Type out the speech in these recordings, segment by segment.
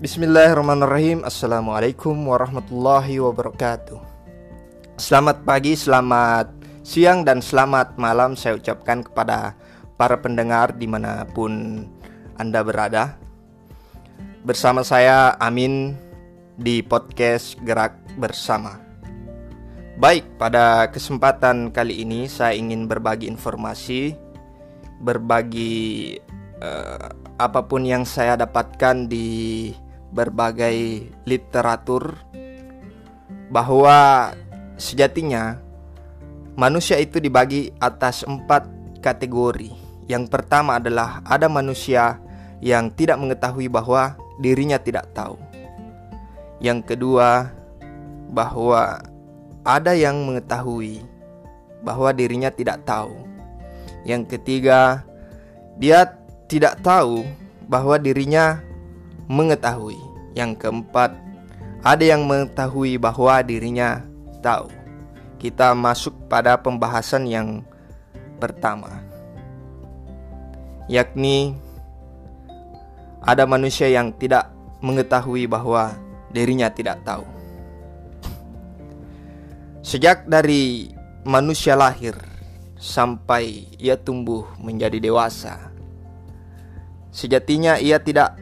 Bismillahirrahmanirrahim. Assalamualaikum warahmatullahi wabarakatuh. Selamat pagi, selamat siang, dan selamat malam Saya ucapkan kepada para pendengar di mana pun Anda berada. Bersama saya Amin di podcast Gerak Bersama. Baik, pada kesempatan kali ini saya ingin berbagi informasi Berbagi uh, apa pun yang saya dapatkan di berbagai literatur bahwa sejatinya manusia itu dibagi atas empat kategori. Yang pertama adalah ada manusia yang tidak mengetahui bahwa dirinya tidak tahu. Yang kedua, bahwa ada yang mengetahui bahwa dirinya tidak tahu. Yang ketiga, dia tidak tahu bahwa dirinya mengetahui. Yang keempat, ada yang mengetahui bahwa dirinya tahu. Kita masuk pada pembahasan yang pertama, yakni ada manusia yang tidak mengetahui bahwa dirinya tidak tahu. Sejak dari manusia lahir sampai ia tumbuh menjadi dewasa, sejatinya ia tidak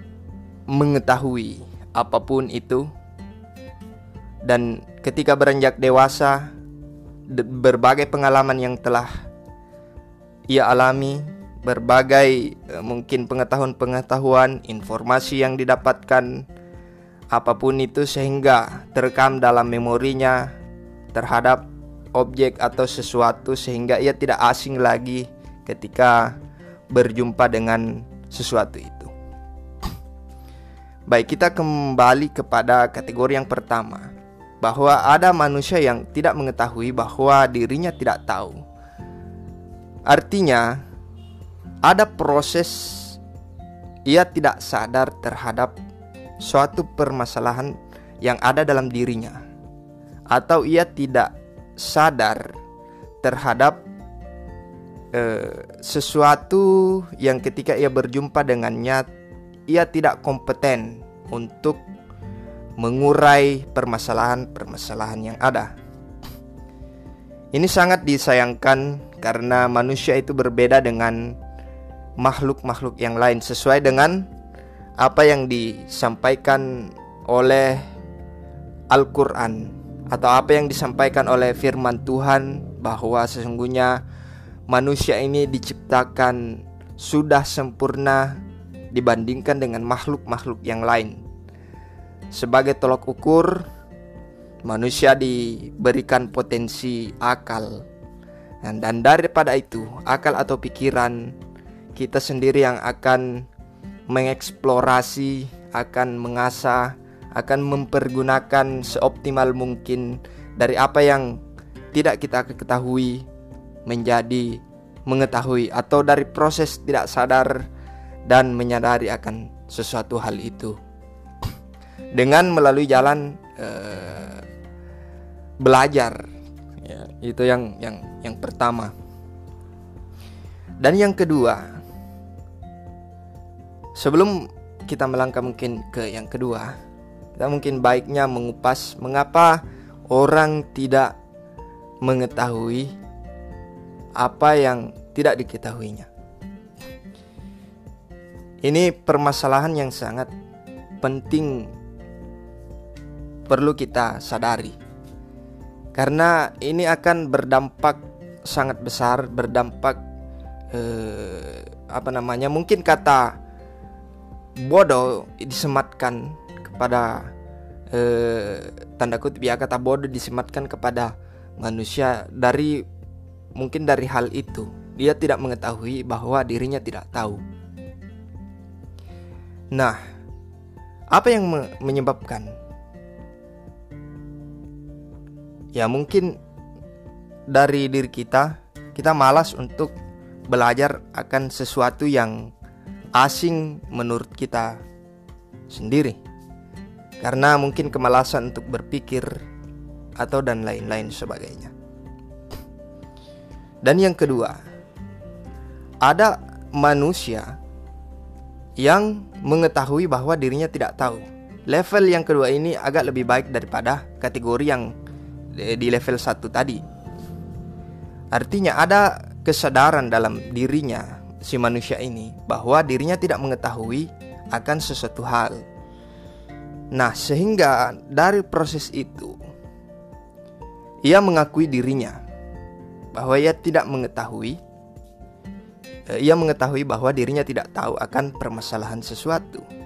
mengetahui apa pun itu. Dan ketika beranjak dewasa berbagai pengalaman yang telah ia alami berbagai e, mungkin pengetahuan-pengetahuan informasi yang didapatkan apa pun itu sehingga terekam dalam memorinya terhadap objek atau sesuatu sehingga ia tidak asing lagi ketika berjumpa dengan sesuatu itu Baik, kita kembali kepada kategori yang pertama, bahwa ada manusia yang tidak mengetahui bahwa dirinya tidak tahu. Artinya, ada proses ia tidak sadar terhadap suatu permasalahan yang ada dalam dirinya, atau ia tidak sadar terhadap eh, sesuatu yang ketika ia berjumpa dengannya ia tidak kompeten untuk mengurai permasalahan-permasalahan yang ada. Ini sangat disayangkan karena manusia itu berbeda dengan makhluk-makhluk yang lain sesuai dengan apa yang disampaikan oleh Al-Qur'an atau apa yang disampaikan oleh firman Tuhan bahwa sesungguhnya manusia ini diciptakan sudah sempurna dibandingkan dengan makhluk-makhluk yang lain. Sebagai tolok ukur, manusia diberikan potensi akal. Dan, dan daripada itu, akal atau pikiran kita sendiri yang akan mengeksplorasi, akan mengasah, akan mempergunakan seoptimal mungkin dari apa yang tidak kita ketahui menjadi mengetahui atau dari proses tidak sadar dan menyadari akan sesuatu hal itu. Dengan melalui jalan uh, belajar. Ya, itu yang yang yang pertama. Dan yang kedua sebelum kita melangkah mungkin ke yang kedua kita mungkin baiknya mengupas mengapa orang tidak mengetahui apa yang tidak diketahuinya ini permasalahan yang sangat penting perlu kita sadari. Karena ini akan berdampak sangat besar, berdampak eh, apa namanya? Mungkin kata bodoh disematkan kepada eh, tanda kutip ya kata bodoh disematkan kepada manusia dari mungkin dari hal itu dia tidak mengetahui bahwa dirinya tidak tahu Nah, apa yang me menyebabkan? Ya mungkin dari diri kita, kita malas untuk belajar akan sesuatu yang asing menurut kita sendiri. Karena mungkin kemalasan untuk berpikir atau dan lain-lain sebagainya. Dan yang kedua, ada manusia yang mengetahui bahwa dirinya tidak tahu. level yang kedua ini agak lebih baik daripada kategori yang di level satu tadi. Artinya ada kesadaran dalam dirinya si manusia ini bahwa dirinya tidak mengetahui akan sesuatu hal. Nah, sehingga dari proses itu ia mengakui dirinya bahwa ia tidak mengetahui eh, ia mengetahui bahwa dirinya tidak tahu akan permasalahan sesuatu.